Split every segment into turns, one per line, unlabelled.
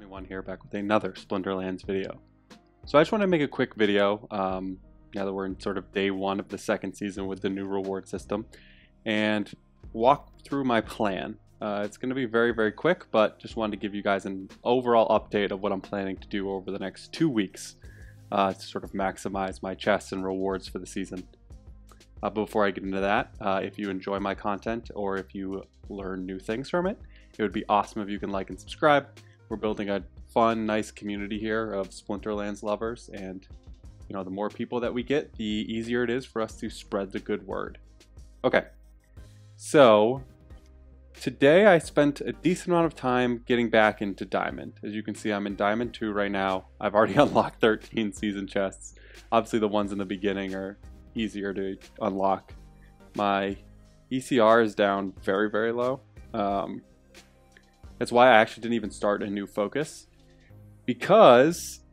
21 here back with another Splinterlands video. So I just want to make a quick video um, now that we're in sort of day one of the second season with the new reward system and walk through my plan. Uh, it's going to be very, very quick, but just wanted to give you guys an overall update of what I'm planning to do over the next two weeks uh, to sort of maximize my chests and rewards for the season. Uh, before I get into that, uh, if you enjoy my content or if you learn new things from it, it would be awesome if you can like and subscribe. We're building a fun, nice community here of Splinterlands lovers, and you know, the more people that we get, the easier it is for us to spread the good word. Okay, so today I spent a decent amount of time getting back into Diamond. As you can see, I'm in Diamond 2 right now. I've already unlocked 13 season chests. Obviously, the ones in the beginning are easier to unlock. My ECR is down very, very low. Um, that's why I actually didn't even start a new focus. Because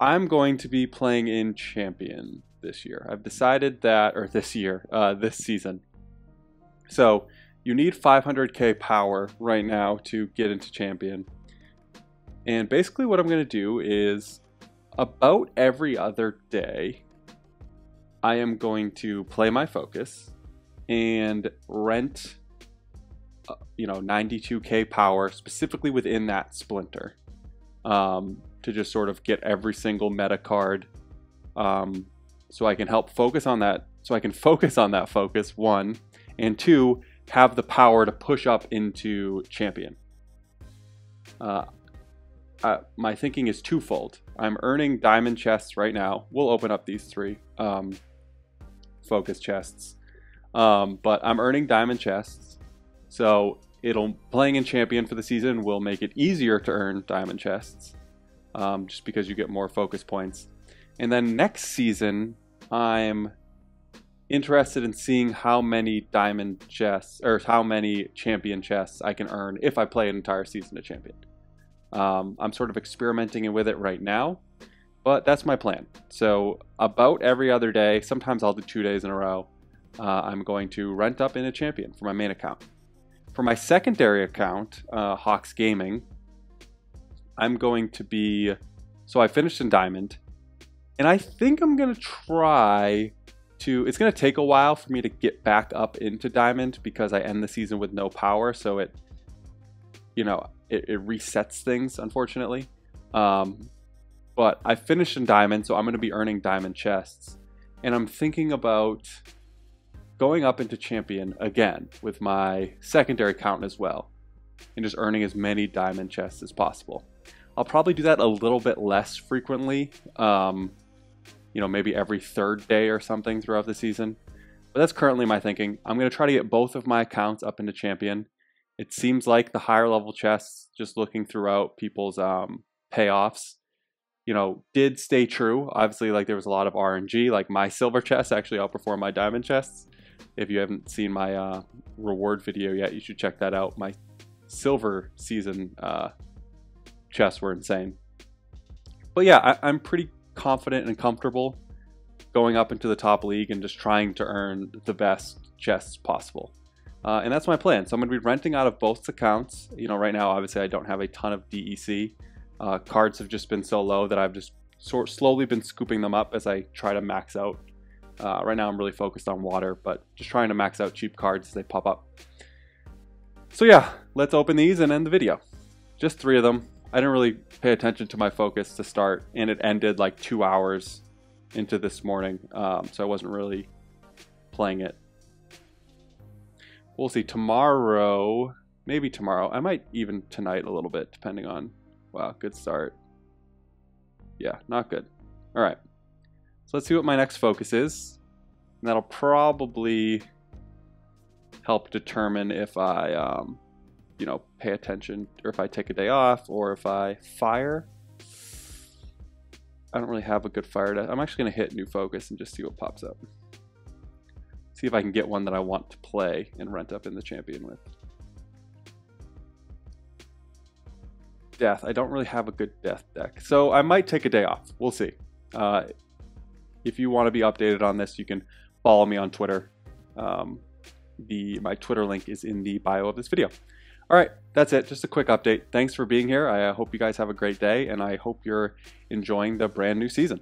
I'm going to be playing in Champion this year. I've decided that, or this year, uh, this season. So you need 500k power right now to get into Champion. And basically, what I'm going to do is about every other day, I am going to play my focus and rent you know 92k power specifically within that splinter um, to just sort of get every single meta card um, so I can help focus on that so I can focus on that focus one and two have the power to push up into champion. Uh, uh, my thinking is twofold. I'm earning diamond chests right now. We'll open up these three um, focus chests. Um, but I'm earning diamond chests so it'll playing in champion for the season will make it easier to earn diamond chests, um, just because you get more focus points. And then next season, I'm interested in seeing how many diamond chests or how many champion chests I can earn if I play an entire season of champion. Um, I'm sort of experimenting with it right now, but that's my plan. So about every other day, sometimes I'll do two days in a row. Uh, I'm going to rent up in a champion for my main account. For my secondary account, uh, Hawks Gaming, I'm going to be. So I finished in Diamond, and I think I'm going to try to. It's going to take a while for me to get back up into Diamond because I end the season with no power, so it, you know, it, it resets things, unfortunately. Um, but I finished in Diamond, so I'm going to be earning Diamond chests. And I'm thinking about going up into champion again with my secondary count as well and just earning as many diamond chests as possible. I'll probably do that a little bit less frequently, um, you know, maybe every third day or something throughout the season. But that's currently my thinking. I'm going to try to get both of my accounts up into champion. It seems like the higher level chests, just looking throughout people's um, payoffs, you know, did stay true. Obviously, like there was a lot of RNG. Like my silver chests actually outperformed my diamond chests. If you haven't seen my uh, reward video yet, you should check that out. My silver season uh, chests were insane. But yeah, I, I'm pretty confident and comfortable going up into the top league and just trying to earn the best chests possible. Uh, and that's my plan. So I'm going to be renting out of both accounts. You know, right now, obviously, I don't have a ton of DEC. Uh, cards have just been so low that I've just sort slowly been scooping them up as I try to max out uh, right now I'm really focused on water, but just trying to max out cheap cards as they pop up. So yeah, let's open these and end the video. Just three of them. I didn't really pay attention to my focus to start, and it ended like two hours into this morning, um, so I wasn't really playing it. We'll see. Tomorrow, maybe tomorrow. I might even tonight a little bit, depending on. Wow, good start. Yeah, not good. All right. So let's see what my next focus is. And that'll probably help determine if I, um, you know, pay attention or if I take a day off or if I fire. I don't really have a good fire. To, I'm actually going to hit new focus and just see what pops up. See if I can get one that I want to play and rent up in the champion with. Death. I don't really have a good death deck. So I might take a day off. We'll see. Uh, if you want to be updated on this, you can follow me on Twitter. Um, the my Twitter link is in the bio of this video. All right, that's it. Just a quick update. Thanks for being here. I hope you guys have a great day, and I hope you're enjoying the brand new season.